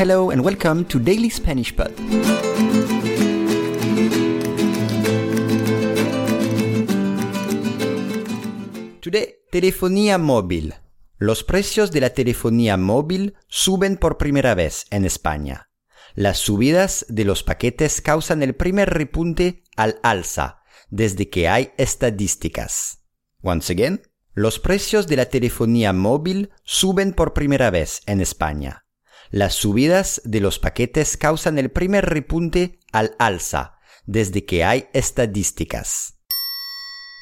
Hello and welcome to Daily Spanish Pod. Today, telefonía móvil. Los precios de la telefonía móvil suben por primera vez en España. Las subidas de los paquetes causan el primer repunte al alza desde que hay estadísticas. Once again, los precios de la telefonía móvil suben por primera vez en España. Las subidas de los paquetes causan el primer repunte al alza desde que hay estadísticas.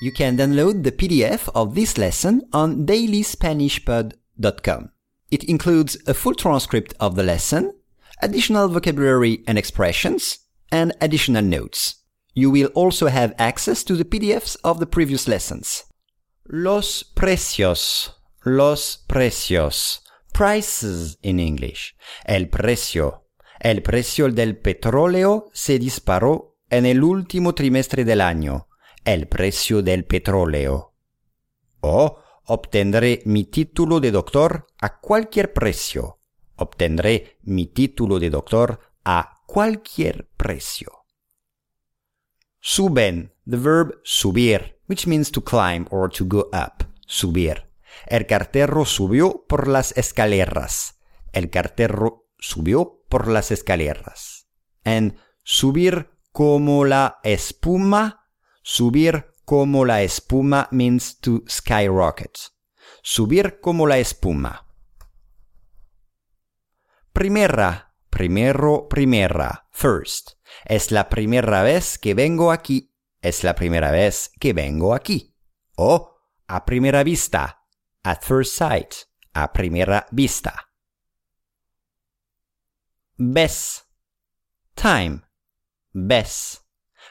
You can download the PDF of this lesson on dailyspanishpod.com. It includes a full transcript of the lesson, additional vocabulary and expressions, and additional notes. You will also have access to the PDFs of the previous lessons. Los precios. Los precios. Prices in English. El precio. El precio del petróleo se disparó en el último trimestre del año. El precio del petróleo. O obtendré mi título de doctor a cualquier precio. Obtendré mi título de doctor a cualquier precio. Suben, the verb subir, which means to climb or to go up. Subir. El cartero subió por las escaleras. El cartero subió por las escaleras. And subir como la espuma. Subir como la espuma means to skyrocket. Subir como la espuma. Primera, primero, primera, first. Es la primera vez que vengo aquí. Es la primera vez que vengo aquí. O a primera vista. At first sight. A primera vista. Vez. Time. Vez.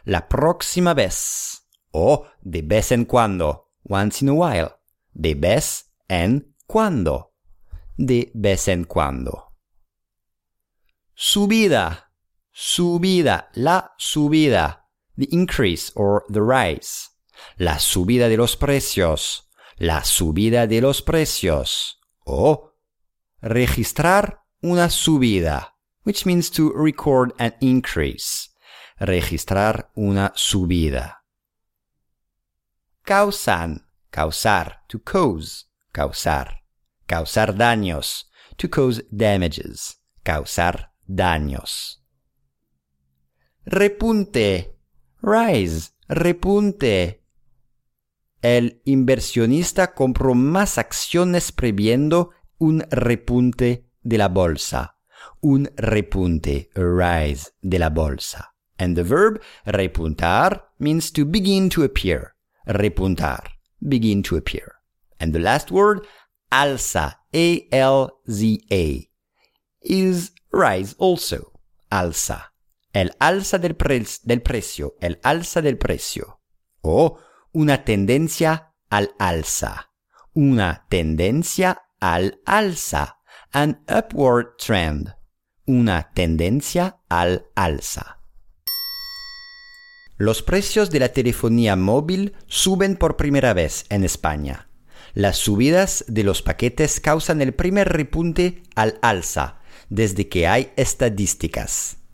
La próxima vez. O de vez en cuando. Once in a while. De vez en cuando. De vez en cuando. Subida. Subida. La subida. The increase or the rise. La subida de los precios. La subida de los precios. O registrar una subida, which means to record an increase. Registrar una subida. Causan, causar, to cause, causar. Causar daños, to cause damages. Causar daños. Repunte, rise, repunte. El inversionista compró más acciones previendo un repunte de la bolsa. Un repunte, a rise de la bolsa. And the verb repuntar means to begin to appear. Repuntar, begin to appear. And the last word, alza, A-L-Z-A, is rise also. Alza. El alza del, del precio, el alza del precio. O una tendencia al alza. Una tendencia al alza. An upward trend. Una tendencia al alza. Los precios de la telefonía móvil suben por primera vez en España. Las subidas de los paquetes causan el primer repunte al alza desde que hay estadísticas.